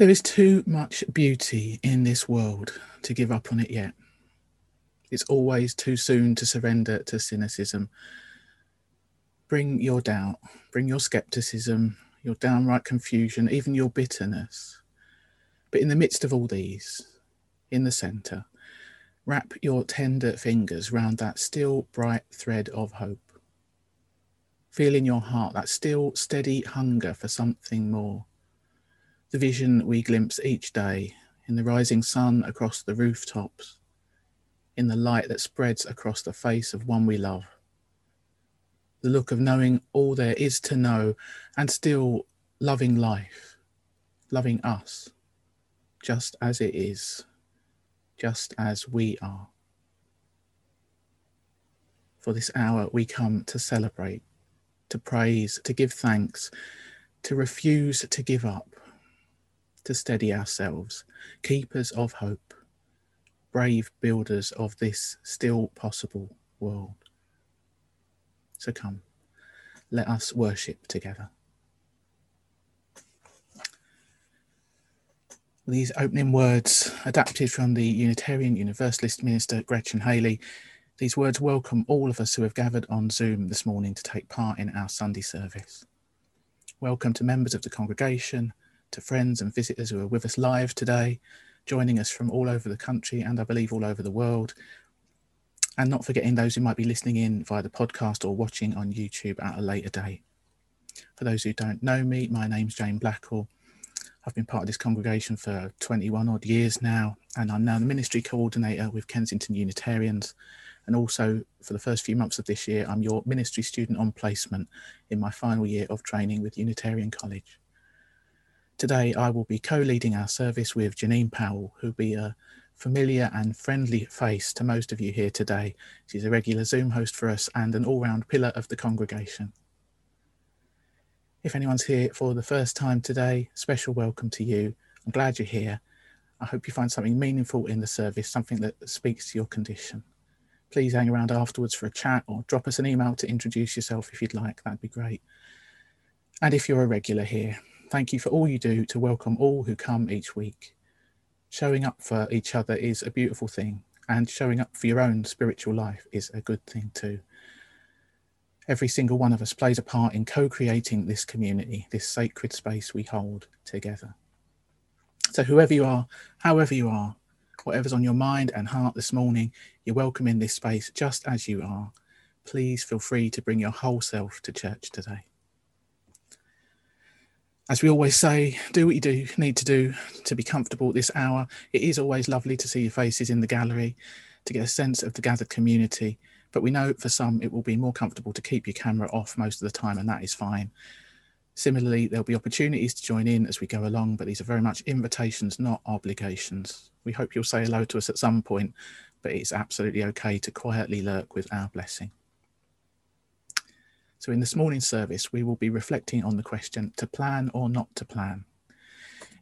There is too much beauty in this world to give up on it yet. It's always too soon to surrender to cynicism. Bring your doubt, bring your skepticism, your downright confusion, even your bitterness. But in the midst of all these, in the centre, wrap your tender fingers round that still bright thread of hope. Feel in your heart that still steady hunger for something more the vision we glimpse each day in the rising sun across the rooftops, in the light that spreads across the face of one we love. The look of knowing all there is to know and still loving life, loving us, just as it is, just as we are. For this hour, we come to celebrate, to praise, to give thanks, to refuse to give up, to steady ourselves, keepers of hope, brave builders of this still possible world. So come, let us worship together. These opening words, adapted from the Unitarian Universalist minister Gretchen Haley, these words welcome all of us who have gathered on Zoom this morning to take part in our Sunday service. Welcome to members of the congregation, to friends and visitors who are with us live today, joining us from all over the country and I believe all over the world. And not forgetting those who might be listening in via the podcast or watching on YouTube at a later date. For those who don't know me, my name's Jane Blackall. I've been part of this congregation for 21 odd years now, and I'm now the ministry coordinator with Kensington Unitarians. And also, for the first few months of this year, I'm your ministry student on placement in my final year of training with Unitarian College. Today, I will be co leading our service with Janine Powell, who'll be a familiar and friendly face to most of you here today. She's a regular Zoom host for us and an all round pillar of the congregation. If anyone's here for the first time today, special welcome to you. I'm glad you're here. I hope you find something meaningful in the service, something that speaks to your condition. Please hang around afterwards for a chat or drop us an email to introduce yourself if you'd like. That'd be great. And if you're a regular here, Thank you for all you do to welcome all who come each week. Showing up for each other is a beautiful thing, and showing up for your own spiritual life is a good thing too. Every single one of us plays a part in co creating this community, this sacred space we hold together. So, whoever you are, however you are, whatever's on your mind and heart this morning, you're welcome in this space just as you are. Please feel free to bring your whole self to church today as we always say, do what you do need to do to be comfortable at this hour. It is always lovely to see your faces in the gallery, to get a sense of the gathered community. But we know for some it will be more comfortable to keep your camera off most of the time, and that is fine. Similarly, there'll be opportunities to join in as we go along, but these are very much invitations, not obligations. We hope you'll say hello to us at some point, but it's absolutely okay to quietly lurk with our blessing. So, in this morning's service, we will be reflecting on the question to plan or not to plan.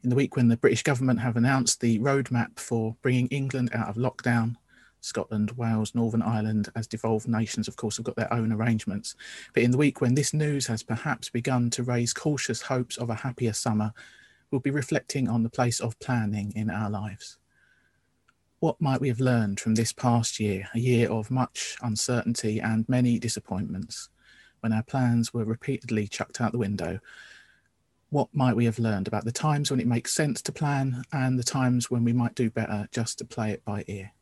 In the week when the British government have announced the roadmap for bringing England out of lockdown, Scotland, Wales, Northern Ireland, as devolved nations, of course, have got their own arrangements. But in the week when this news has perhaps begun to raise cautious hopes of a happier summer, we'll be reflecting on the place of planning in our lives. What might we have learned from this past year, a year of much uncertainty and many disappointments? When our plans were repeatedly chucked out the window, what might we have learned about the times when it makes sense to plan and the times when we might do better just to play it by ear?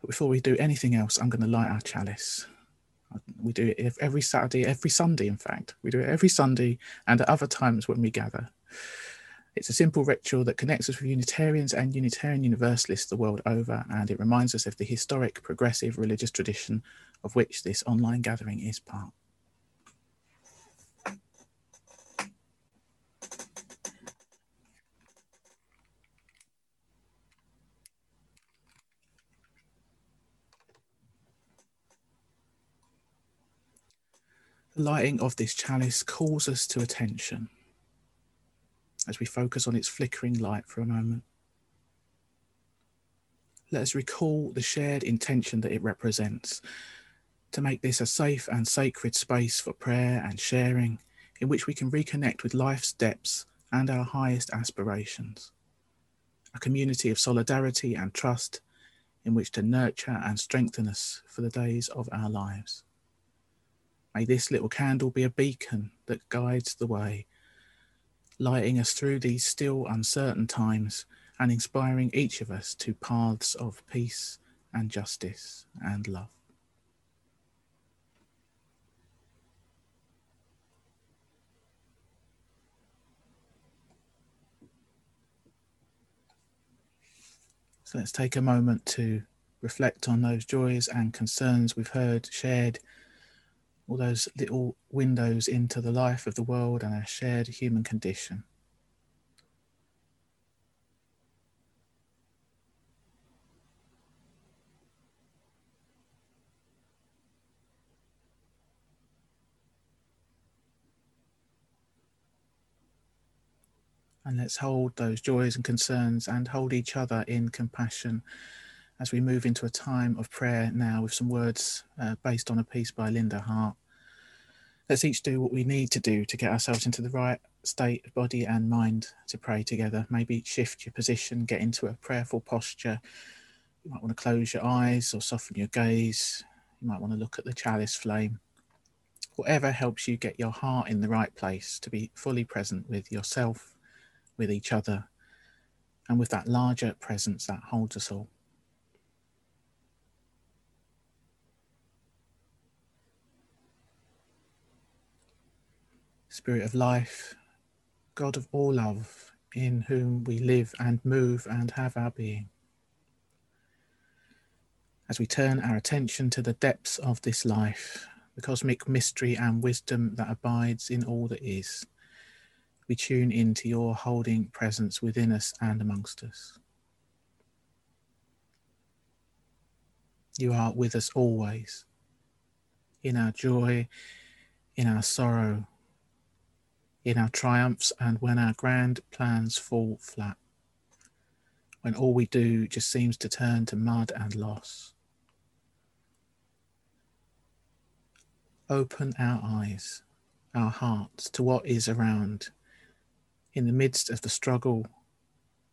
But before we do anything else, I'm going to light our chalice. Uh, we do it every Saturday, every Sunday, in fact. We do it every Sunday and at other times when we gather. It's a simple ritual that connects us with Unitarians and Unitarian Universalists the world over, and it reminds us of the historic, progressive religious tradition of which this online gathering is part. The lighting of this chalice calls us to attention as we focus on its flickering light for a moment. Let us recall the shared intention that it represents to make this a safe and sacred space for prayer and sharing, in which we can reconnect with life's depths and our highest aspirations. A community of solidarity and trust in which to nurture and strengthen us for the days of our lives. May this little candle be a beacon that guides the way, lighting us through these still uncertain times and inspiring each of us to paths of peace and justice and love. So let's take a moment to reflect on those joys and concerns we've heard shared, all those little windows into the life of the world and our shared human condition. And let's hold those joys and concerns and hold each other in compassion as we move into a time of prayer now with some words uh, based on a piece by Linda Hart. Let's each do what we need to do to get ourselves into the right state of body and mind to pray together. Maybe shift your position, get into a prayerful posture. You might want to close your eyes or soften your gaze. You might want to look at the chalice flame. Whatever helps you get your heart in the right place to be fully present with yourself with each other and with that larger presence that holds us all. Spirit of life, God of all love, in whom we live and move and have our being. As we turn our attention to the depths of this life, the cosmic mystery and wisdom that abides in all that is we tune into your holding presence within us and amongst us. You are with us always, in our joy, in our sorrow, in our triumphs, and when our grand plans fall flat, when all we do just seems to turn to mud and loss. Open our eyes, our hearts to what is around in the midst of the struggle,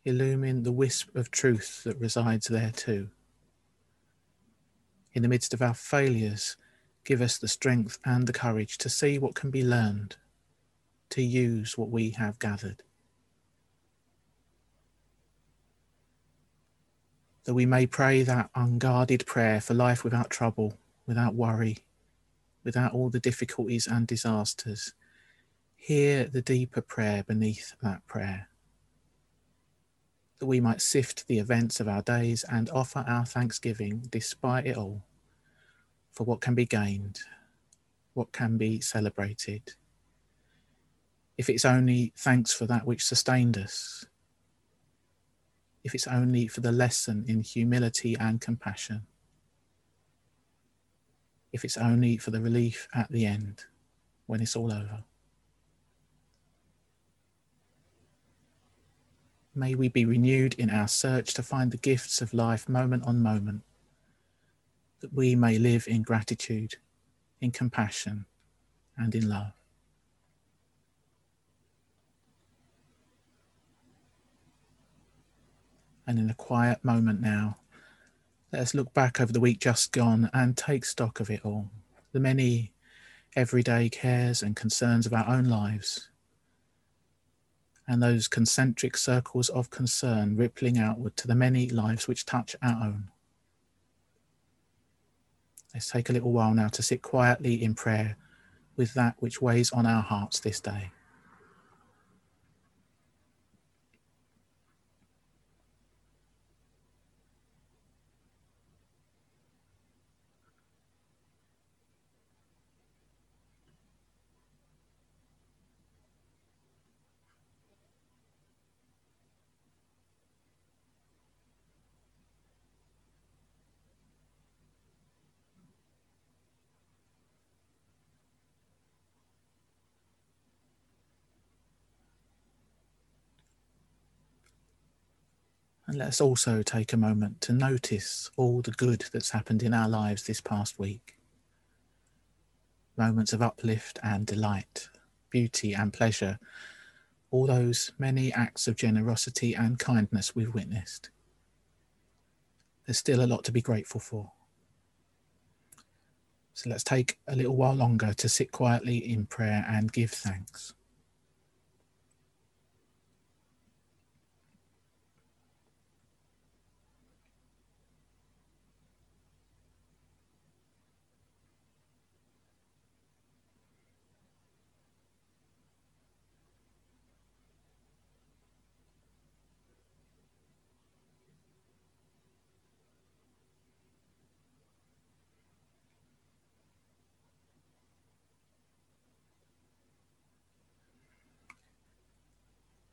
illumine the wisp of truth that resides there too. In the midst of our failures, give us the strength and the courage to see what can be learned, to use what we have gathered. That we may pray that unguarded prayer for life without trouble, without worry, without all the difficulties and disasters hear the deeper prayer beneath that prayer. That we might sift the events of our days and offer our thanksgiving despite it all for what can be gained, what can be celebrated. If it's only thanks for that which sustained us, if it's only for the lesson in humility and compassion, if it's only for the relief at the end when it's all over. May we be renewed in our search to find the gifts of life moment on moment, that we may live in gratitude, in compassion, and in love. And in a quiet moment now, let us look back over the week just gone and take stock of it all. The many everyday cares and concerns of our own lives and those concentric circles of concern rippling outward to the many lives which touch our own. Let's take a little while now to sit quietly in prayer with that which weighs on our hearts this day. And let's also take a moment to notice all the good that's happened in our lives this past week. Moments of uplift and delight, beauty and pleasure, all those many acts of generosity and kindness we've witnessed. There's still a lot to be grateful for. So let's take a little while longer to sit quietly in prayer and give thanks.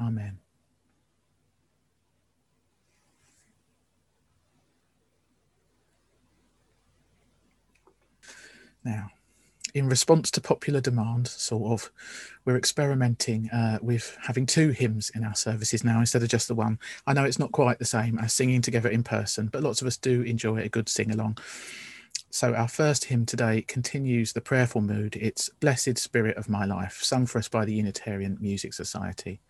Amen. Now, in response to popular demand, sort of, we're experimenting uh, with having two hymns in our services now instead of just the one. I know it's not quite the same as singing together in person, but lots of us do enjoy a good sing along. So, our first hymn today continues the prayerful mood. It's Blessed Spirit of My Life, sung for us by the Unitarian Music Society.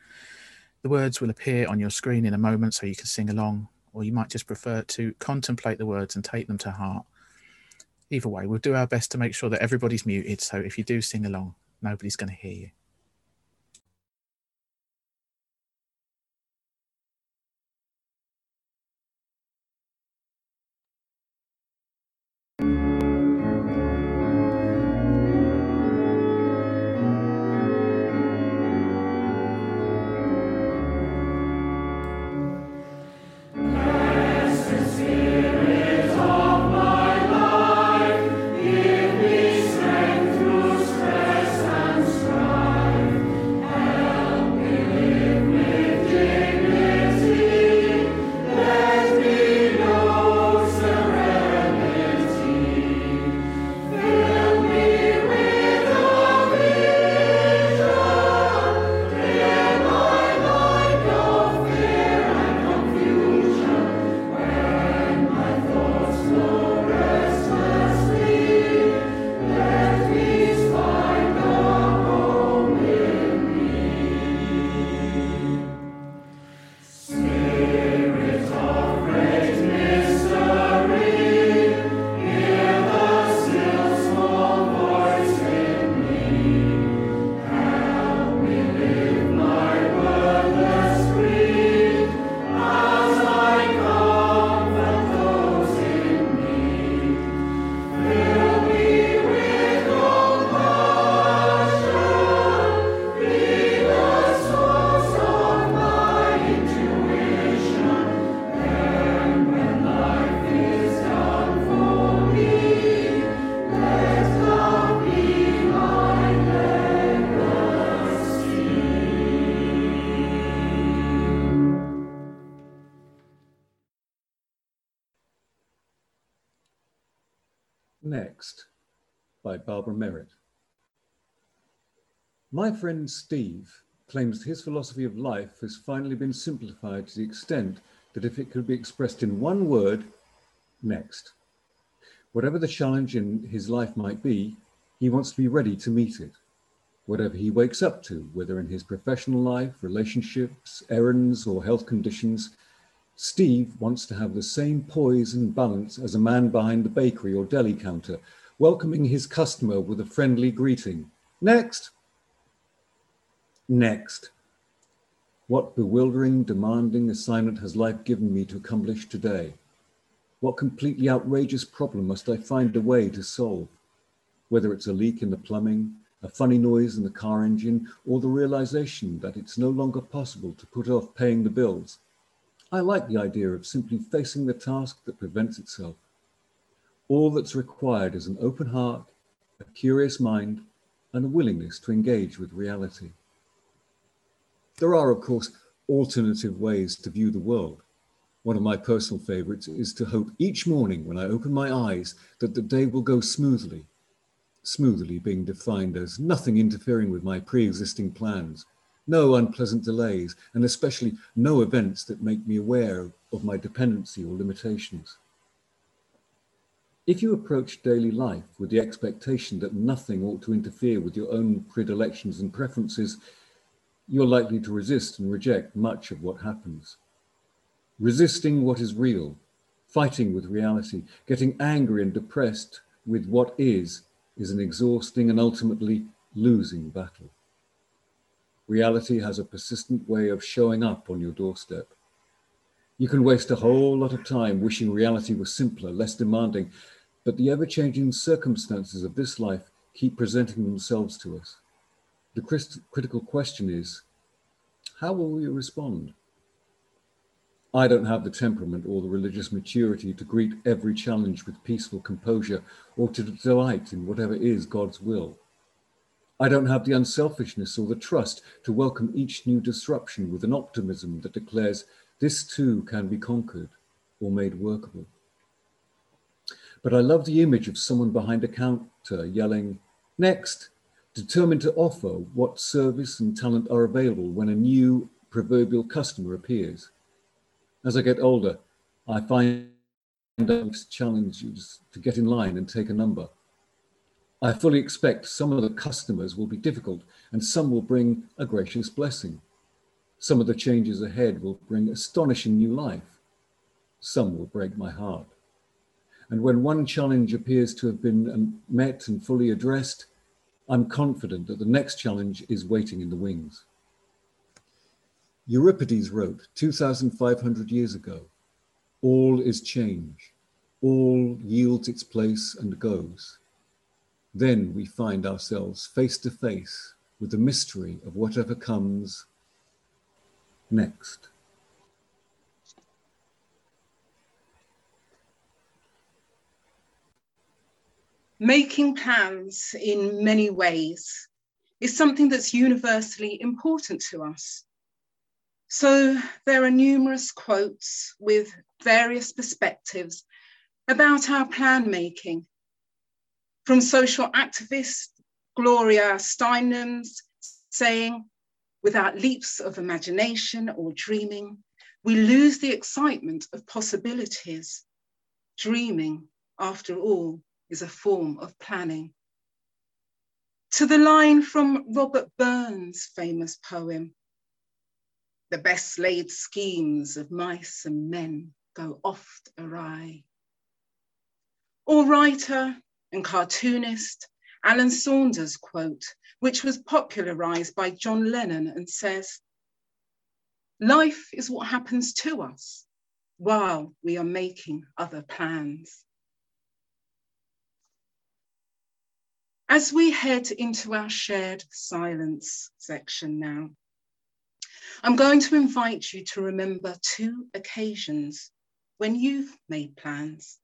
The words will appear on your screen in a moment so you can sing along, or you might just prefer to contemplate the words and take them to heart. Either way, we'll do our best to make sure that everybody's muted, so if you do sing along, nobody's going to hear you. Merritt. My friend Steve claims his philosophy of life has finally been simplified to the extent that if it could be expressed in one word, next. Whatever the challenge in his life might be, he wants to be ready to meet it. Whatever he wakes up to, whether in his professional life, relationships, errands, or health conditions, Steve wants to have the same poise and balance as a man behind the bakery or deli counter, welcoming his customer with a friendly greeting. Next. Next. What bewildering, demanding assignment has life given me to accomplish today? What completely outrageous problem must I find a way to solve? Whether it's a leak in the plumbing, a funny noise in the car engine, or the realization that it's no longer possible to put off paying the bills, I like the idea of simply facing the task that prevents itself. All that's required is an open heart, a curious mind, and a willingness to engage with reality. There are, of course, alternative ways to view the world. One of my personal favorites is to hope each morning when I open my eyes that the day will go smoothly. Smoothly being defined as nothing interfering with my pre existing plans, no unpleasant delays, and especially no events that make me aware of my dependency or limitations. If you approach daily life with the expectation that nothing ought to interfere with your own predilections and preferences, you're likely to resist and reject much of what happens. Resisting what is real, fighting with reality, getting angry and depressed with what is, is an exhausting and ultimately losing battle. Reality has a persistent way of showing up on your doorstep. You can waste a whole lot of time wishing reality was simpler, less demanding, but the ever changing circumstances of this life keep presenting themselves to us. The critical question is how will we respond? I don't have the temperament or the religious maturity to greet every challenge with peaceful composure or to delight in whatever is God's will. I don't have the unselfishness or the trust to welcome each new disruption with an optimism that declares this too can be conquered or made workable. But I love the image of someone behind a counter yelling, Next, determined to offer what service and talent are available when a new proverbial customer appears. As I get older, I find life's challenges to get in line and take a number. I fully expect some of the customers will be difficult and some will bring a gracious blessing. Some of the changes ahead will bring astonishing new life. Some will break my heart. And when one challenge appears to have been um, met and fully addressed, I'm confident that the next challenge is waiting in the wings. Euripides wrote 2,500 years ago, all is change, all yields its place and goes. Then we find ourselves face to face with the mystery of whatever comes next. Making plans in many ways is something that's universally important to us. So there are numerous quotes with various perspectives about our plan making from social activist Gloria Steinem's saying, without leaps of imagination or dreaming, we lose the excitement of possibilities. Dreaming, after all, is a form of planning. To the line from Robert Burns' famous poem, the best laid schemes of mice and men go oft awry. Or writer and cartoonist Allen Saunders' quote, which was popularized by John Lennon and says, Life is what happens to us while we are making other plans. As we head into our shared silence section now, I'm going to invite you to remember two occasions when you've made plans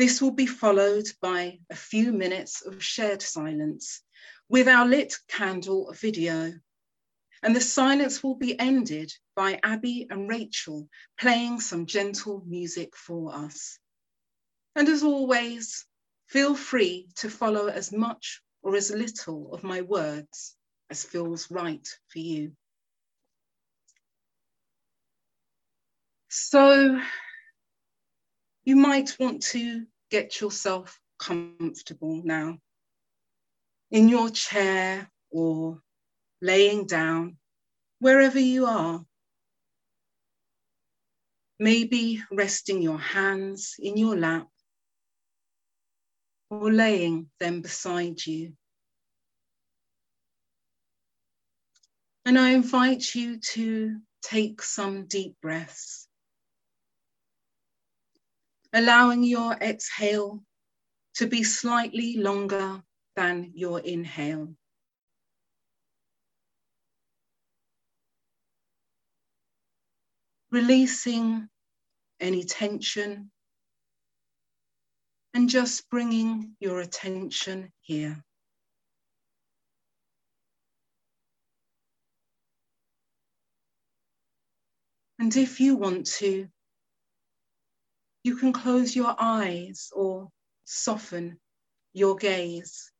this will be followed by a few minutes of shared silence with our lit candle video. And the silence will be ended by Abby and Rachel playing some gentle music for us. And as always, feel free to follow as much or as little of my words as feels right for you. So you might want to get yourself comfortable now in your chair or laying down, wherever you are. Maybe resting your hands in your lap or laying them beside you. And I invite you to take some deep breaths allowing your exhale to be slightly longer than your inhale. Releasing any tension and just bringing your attention here. And if you want to, you can close your eyes or soften your gaze.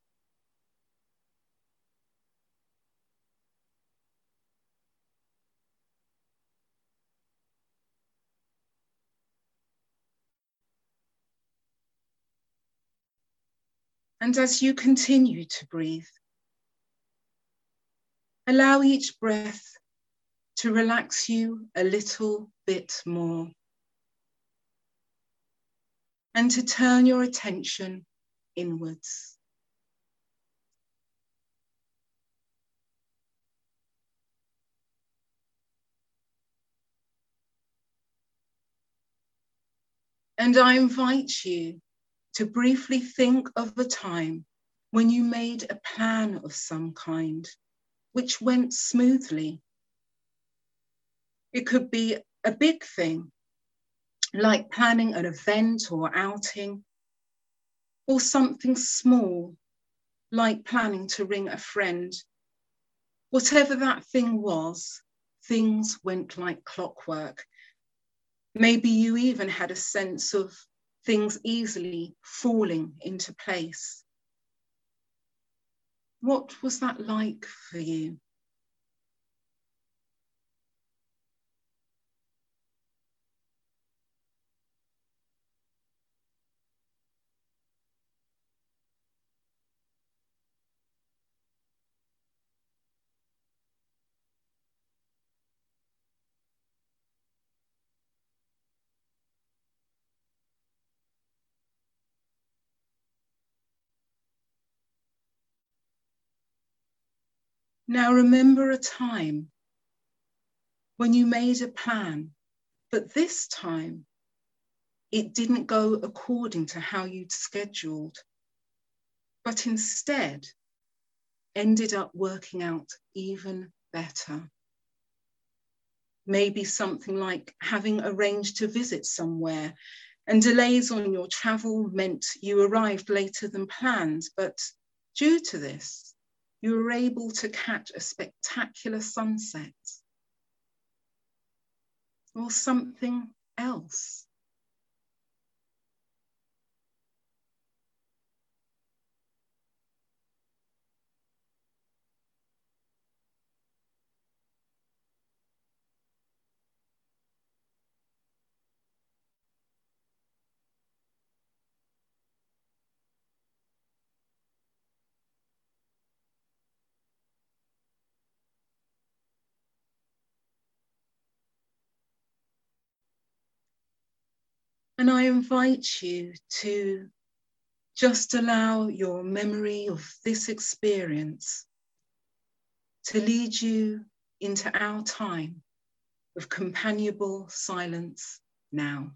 And as you continue to breathe, allow each breath to relax you a little bit more and to turn your attention inwards. And I invite you to briefly think of a time when you made a plan of some kind which went smoothly. It could be a big thing, like planning an event or outing, or something small, like planning to ring a friend. Whatever that thing was, things went like clockwork. Maybe you even had a sense of things easily falling into place. What was that like for you? Now remember a time when you made a plan, but this time it didn't go according to how you'd scheduled, but instead ended up working out even better. Maybe something like having arranged to visit somewhere and delays on your travel meant you arrived later than planned, but due to this, you were able to catch a spectacular sunset or something else. And I invite you to just allow your memory of this experience to lead you into our time of companionable silence now.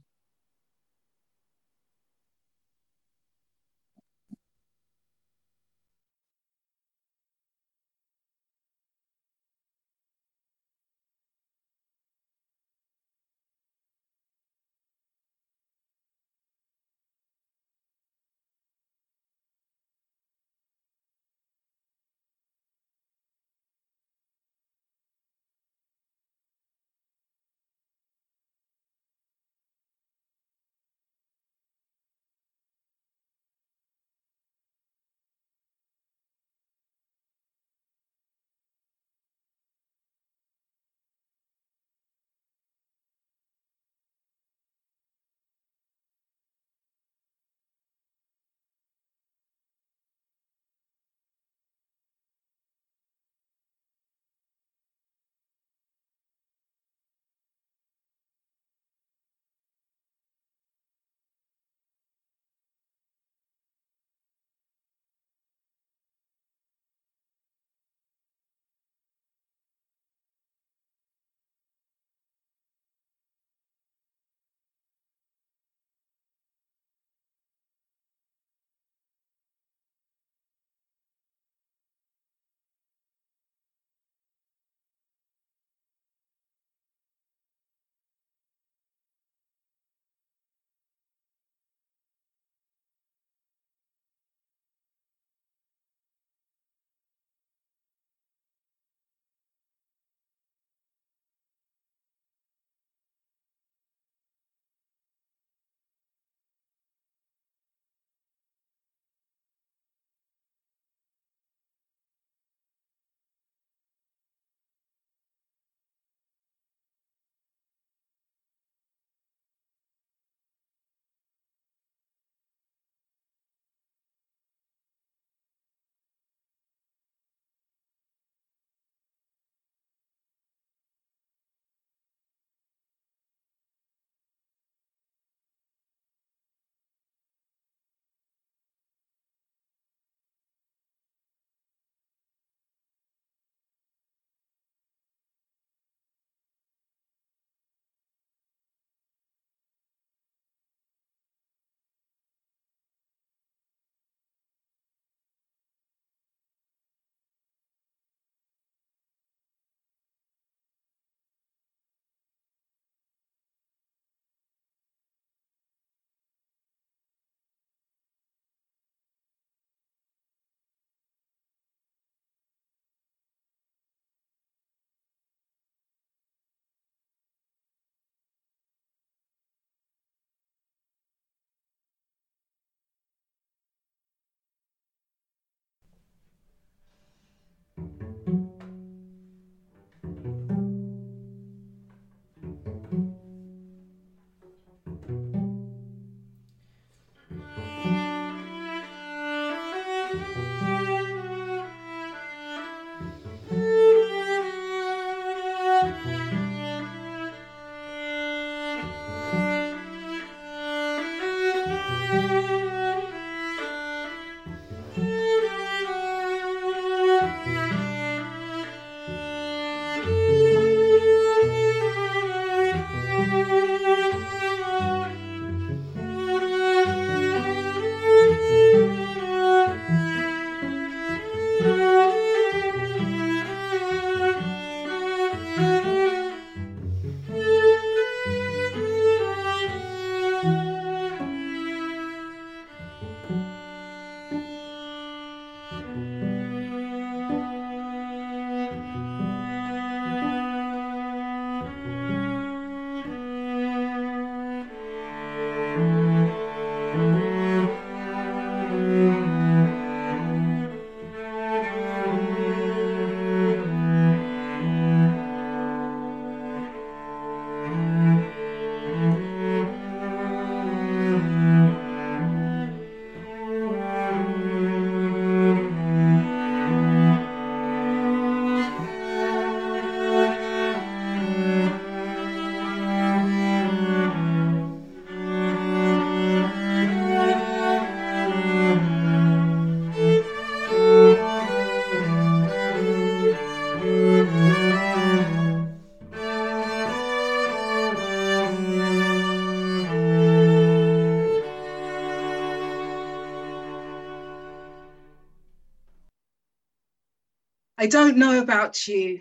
Don't know about you,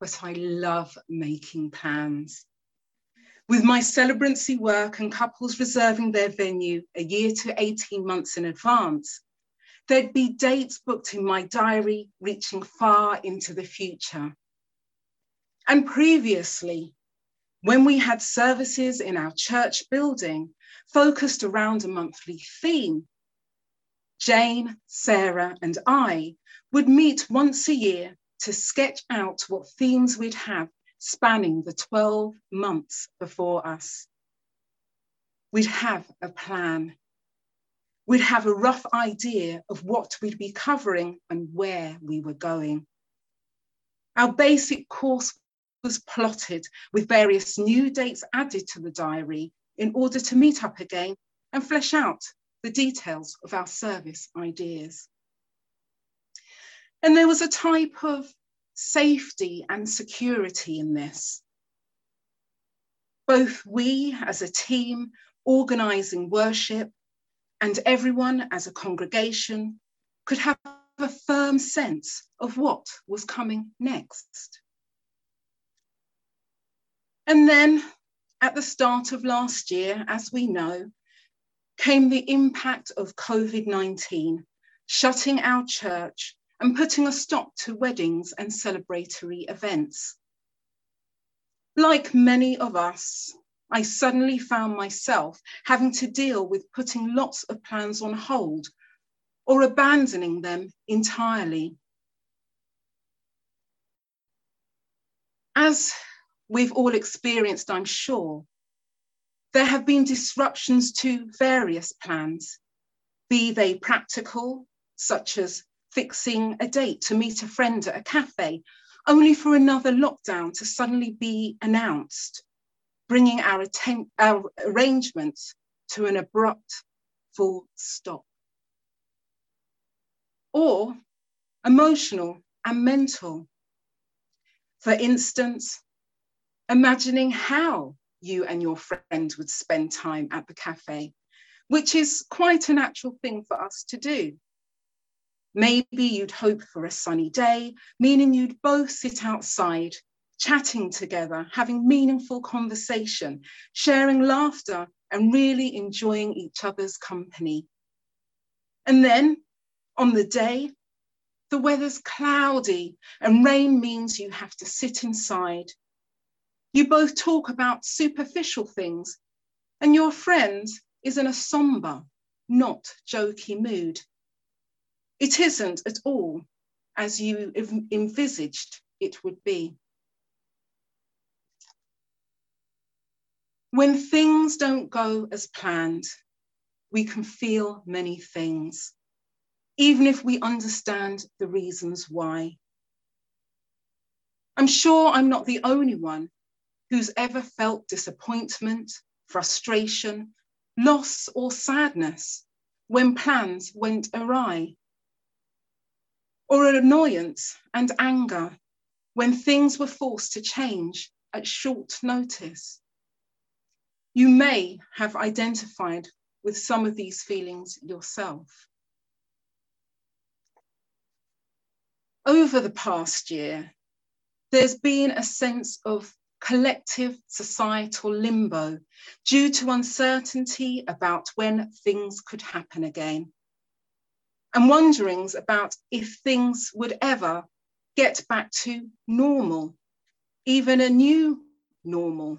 but I love making plans. With my celebrancy work and couples reserving their venue a year to 18 months in advance, there'd be dates booked in my diary reaching far into the future. And previously, when we had services in our church building focused around a monthly theme, Jane, Sarah, and I would meet once a year to sketch out what themes we'd have spanning the 12 months before us. We'd have a plan. We'd have a rough idea of what we'd be covering and where we were going. Our basic course was plotted with various new dates added to the diary in order to meet up again and flesh out the details of our service ideas. And there was a type of safety and security in this. Both we as a team organising worship and everyone as a congregation could have a firm sense of what was coming next. And then at the start of last year, as we know, came the impact of COVID 19, shutting our church and putting a stop to weddings and celebratory events. Like many of us, I suddenly found myself having to deal with putting lots of plans on hold or abandoning them entirely. As we've all experienced, I'm sure, there have been disruptions to various plans, be they practical, such as fixing a date to meet a friend at a cafe, only for another lockdown to suddenly be announced, bringing our, atten- our arrangements to an abrupt full stop. Or emotional and mental. For instance, imagining how you and your friend would spend time at the cafe, which is quite a natural thing for us to do. Maybe you'd hope for a sunny day, meaning you'd both sit outside, chatting together, having meaningful conversation, sharing laughter, and really enjoying each other's company. And then on the day, the weather's cloudy and rain means you have to sit inside. You both talk about superficial things, and your friend is in a somber, not jokey mood. It isn't at all as you envisaged it would be. When things don't go as planned, we can feel many things, even if we understand the reasons why. I'm sure I'm not the only one who's ever felt disappointment, frustration, loss, or sadness when plans went awry or an annoyance and anger when things were forced to change at short notice. You may have identified with some of these feelings yourself. Over the past year, there's been a sense of collective societal limbo due to uncertainty about when things could happen again and wonderings about if things would ever get back to normal, even a new normal.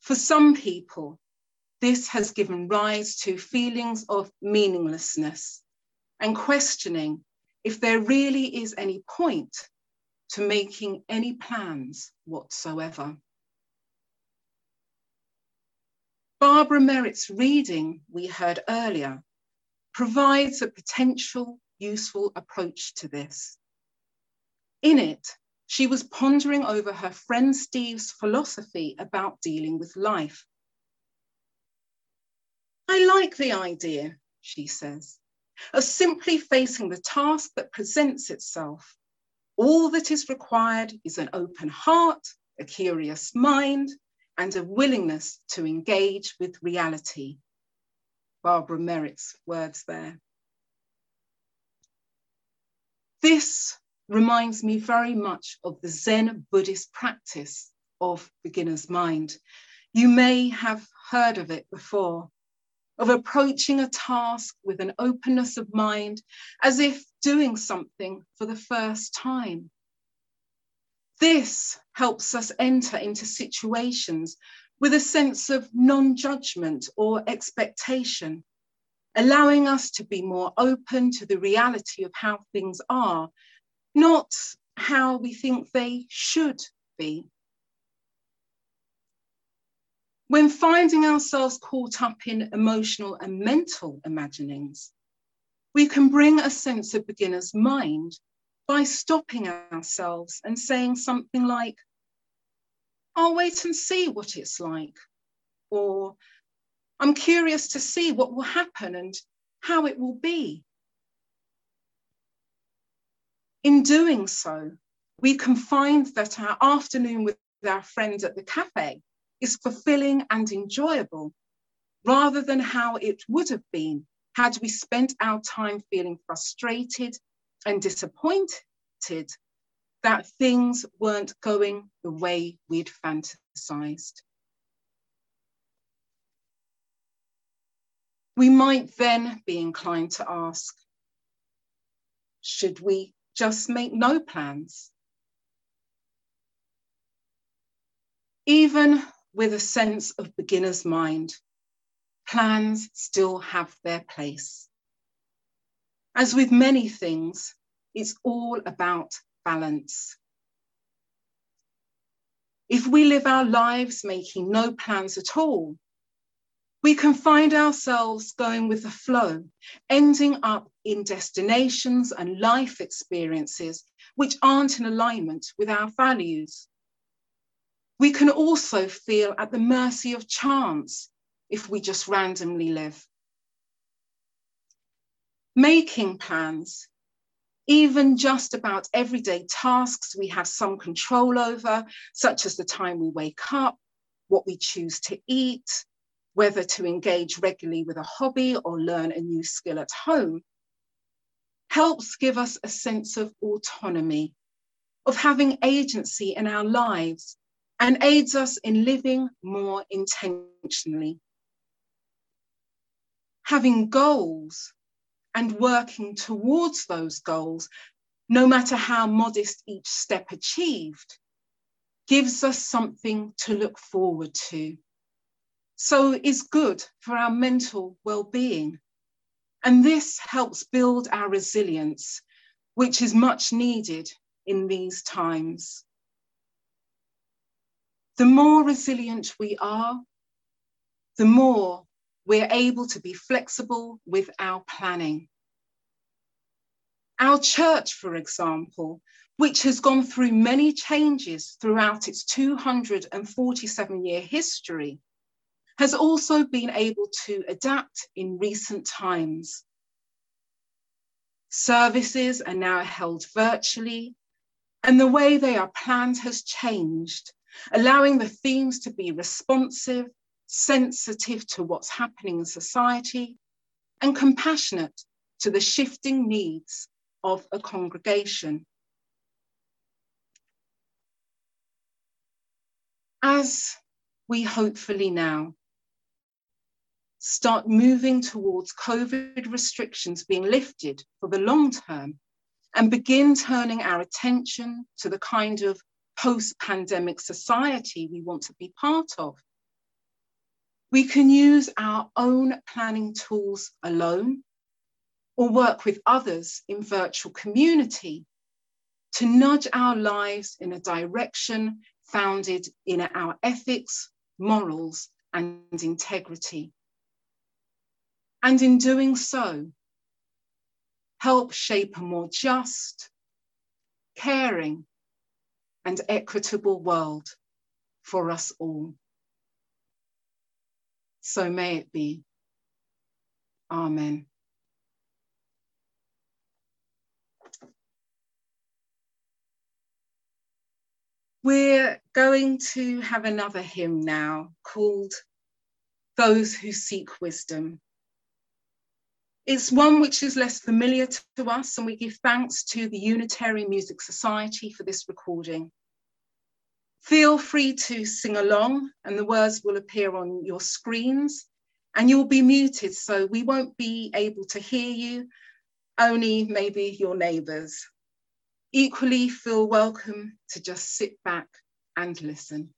For some people, this has given rise to feelings of meaninglessness and questioning if there really is any point to making any plans whatsoever. Barbara Merritt's reading we heard earlier provides a potential useful approach to this. In it, she was pondering over her friend Steve's philosophy about dealing with life. I like the idea, she says, of simply facing the task that presents itself. All that is required is an open heart, a curious mind, and a willingness to engage with reality. Barbara Merritt's words there. This reminds me very much of the Zen Buddhist practice of beginner's mind. You may have heard of it before, of approaching a task with an openness of mind as if doing something for the first time. This helps us enter into situations with a sense of non judgment or expectation, allowing us to be more open to the reality of how things are, not how we think they should be. When finding ourselves caught up in emotional and mental imaginings, we can bring a sense of beginner's mind by stopping ourselves and saying something like, I'll wait and see what it's like. Or I'm curious to see what will happen and how it will be. In doing so, we can find that our afternoon with our friends at the cafe is fulfilling and enjoyable rather than how it would have been had we spent our time feeling frustrated and disappointed that things weren't going the way we'd fantasized. We might then be inclined to ask, should we just make no plans? Even with a sense of beginner's mind, plans still have their place. As with many things, it's all about balance. If we live our lives making no plans at all, we can find ourselves going with the flow, ending up in destinations and life experiences which aren't in alignment with our values. We can also feel at the mercy of chance if we just randomly live. Making plans, even just about everyday tasks we have some control over, such as the time we wake up, what we choose to eat, whether to engage regularly with a hobby or learn a new skill at home, helps give us a sense of autonomy, of having agency in our lives and aids us in living more intentionally. Having goals and working towards those goals, no matter how modest each step achieved, gives us something to look forward to. So is good for our mental well-being. And this helps build our resilience, which is much needed in these times. The more resilient we are, the more we're able to be flexible with our planning. Our church, for example, which has gone through many changes throughout its 247 year history, has also been able to adapt in recent times. Services are now held virtually, and the way they are planned has changed allowing the themes to be responsive, sensitive to what's happening in society, and compassionate to the shifting needs of a congregation. As we hopefully now start moving towards COVID restrictions being lifted for the long term and begin turning our attention to the kind of post pandemic society we want to be part of. We can use our own planning tools alone or work with others in virtual community to nudge our lives in a direction founded in our ethics, morals, and integrity. And in doing so, help shape a more just, caring, and equitable world for us all. So may it be. Amen. We're going to have another hymn now called Those Who Seek Wisdom. It's one which is less familiar to us, and we give thanks to the Unitarian Music Society for this recording. Feel free to sing along, and the words will appear on your screens, and you'll be muted, so we won't be able to hear you, only maybe your neighbours. Equally, feel welcome to just sit back and listen.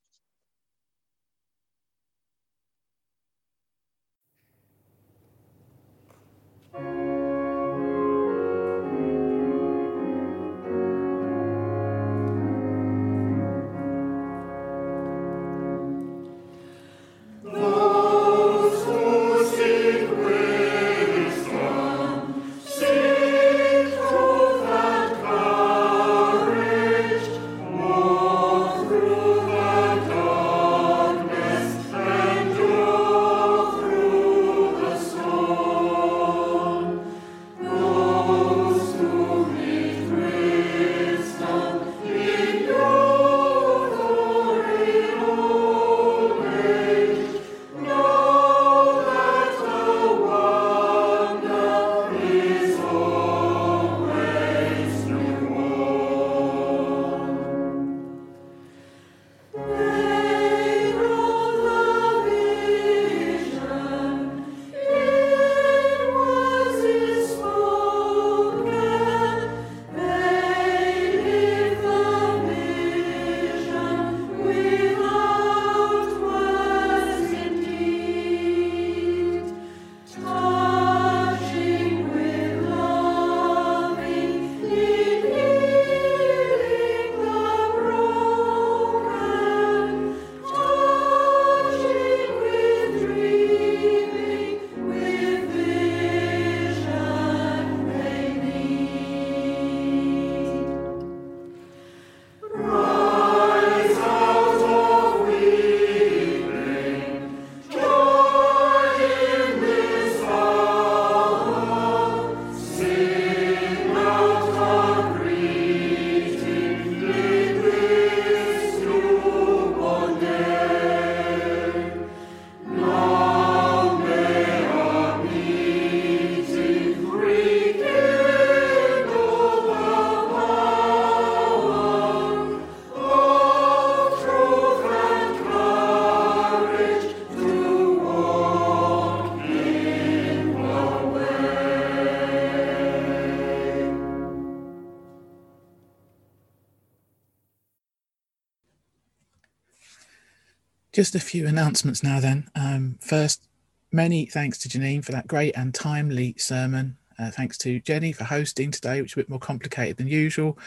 Just a few announcements now, then. Um, first, many thanks to Janine for that great and timely sermon. Uh, thanks to Jenny for hosting today, which is a bit more complicated than usual.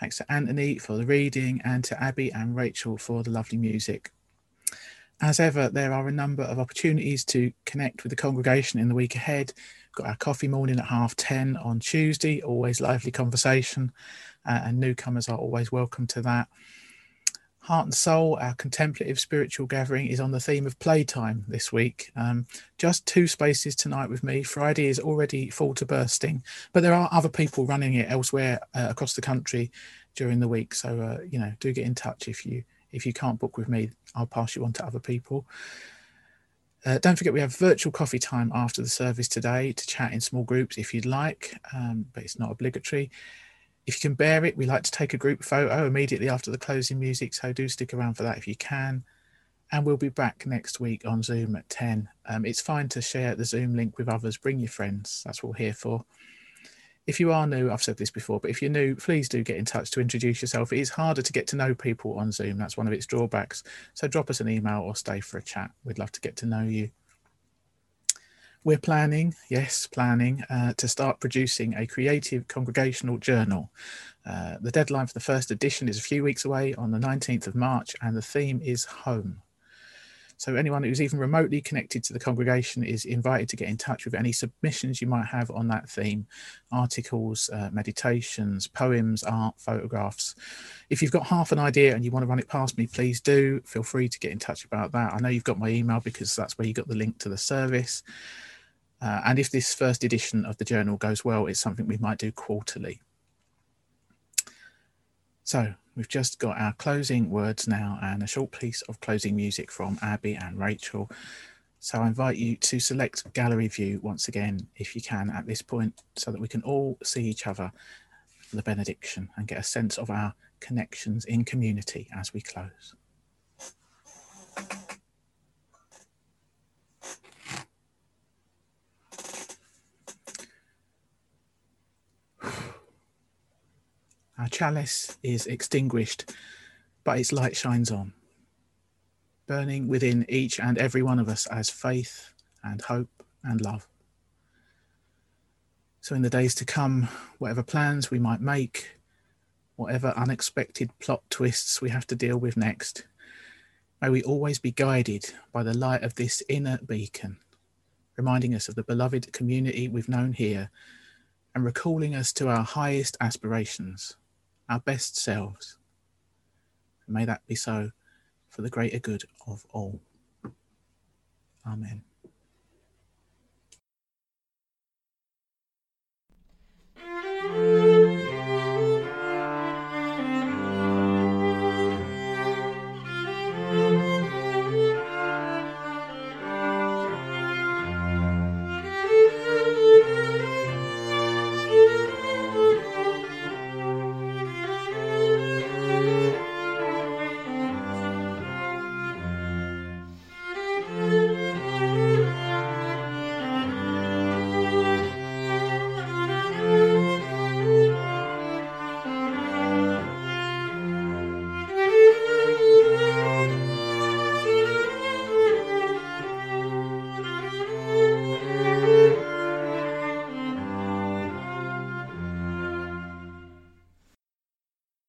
Thanks to Anthony for the reading and to Abby and Rachel for the lovely music. As ever, there are a number of opportunities to connect with the congregation in the week ahead. We've got our coffee morning at half 10 on Tuesday, always lively conversation, uh, and newcomers are always welcome to that. Heart and Soul, our contemplative spiritual gathering, is on the theme of playtime this week. Um, just two spaces tonight with me. Friday is already full to bursting, but there are other people running it elsewhere uh, across the country during the week. So uh, you know, do get in touch if you if you can't book with me. I'll pass you on to other people. Uh, don't forget we have virtual coffee time after the service today to chat in small groups if you'd like, um, but it's not obligatory if you can bear it, we like to take a group photo immediately after the closing music. So do stick around for that if you can. And we'll be back next week on Zoom at 10. Um, it's fine to share the Zoom link with others. Bring your friends. That's what we're here for. If you are new, I've said this before, but if you're new, please do get in touch to introduce yourself. It is harder to get to know people on Zoom. That's one of its drawbacks. So drop us an email or stay for a chat. We'd love to get to know you. We're planning, yes, planning uh, to start producing a creative congregational journal. Uh, the deadline for the first edition is a few weeks away on the 19th of March, and the theme is home. So, anyone who's even remotely connected to the congregation is invited to get in touch with any submissions you might have on that theme articles, uh, meditations, poems, art, photographs. If you've got half an idea and you want to run it past me, please do. Feel free to get in touch about that. I know you've got my email because that's where you got the link to the service. Uh, and if this first edition of the journal goes well, it's something we might do quarterly. So we've just got our closing words now and a short piece of closing music from Abby and Rachel. So I invite you to select gallery view once again, if you can, at this point, so that we can all see each other for the benediction and get a sense of our connections in community as we close. Our chalice is extinguished, but its light shines on, burning within each and every one of us as faith and hope and love. So, in the days to come, whatever plans we might make, whatever unexpected plot twists we have to deal with next, may we always be guided by the light of this inner beacon, reminding us of the beloved community we've known here and recalling us to our highest aspirations our best selves. May that be so for the greater good of all. Amen. Mm.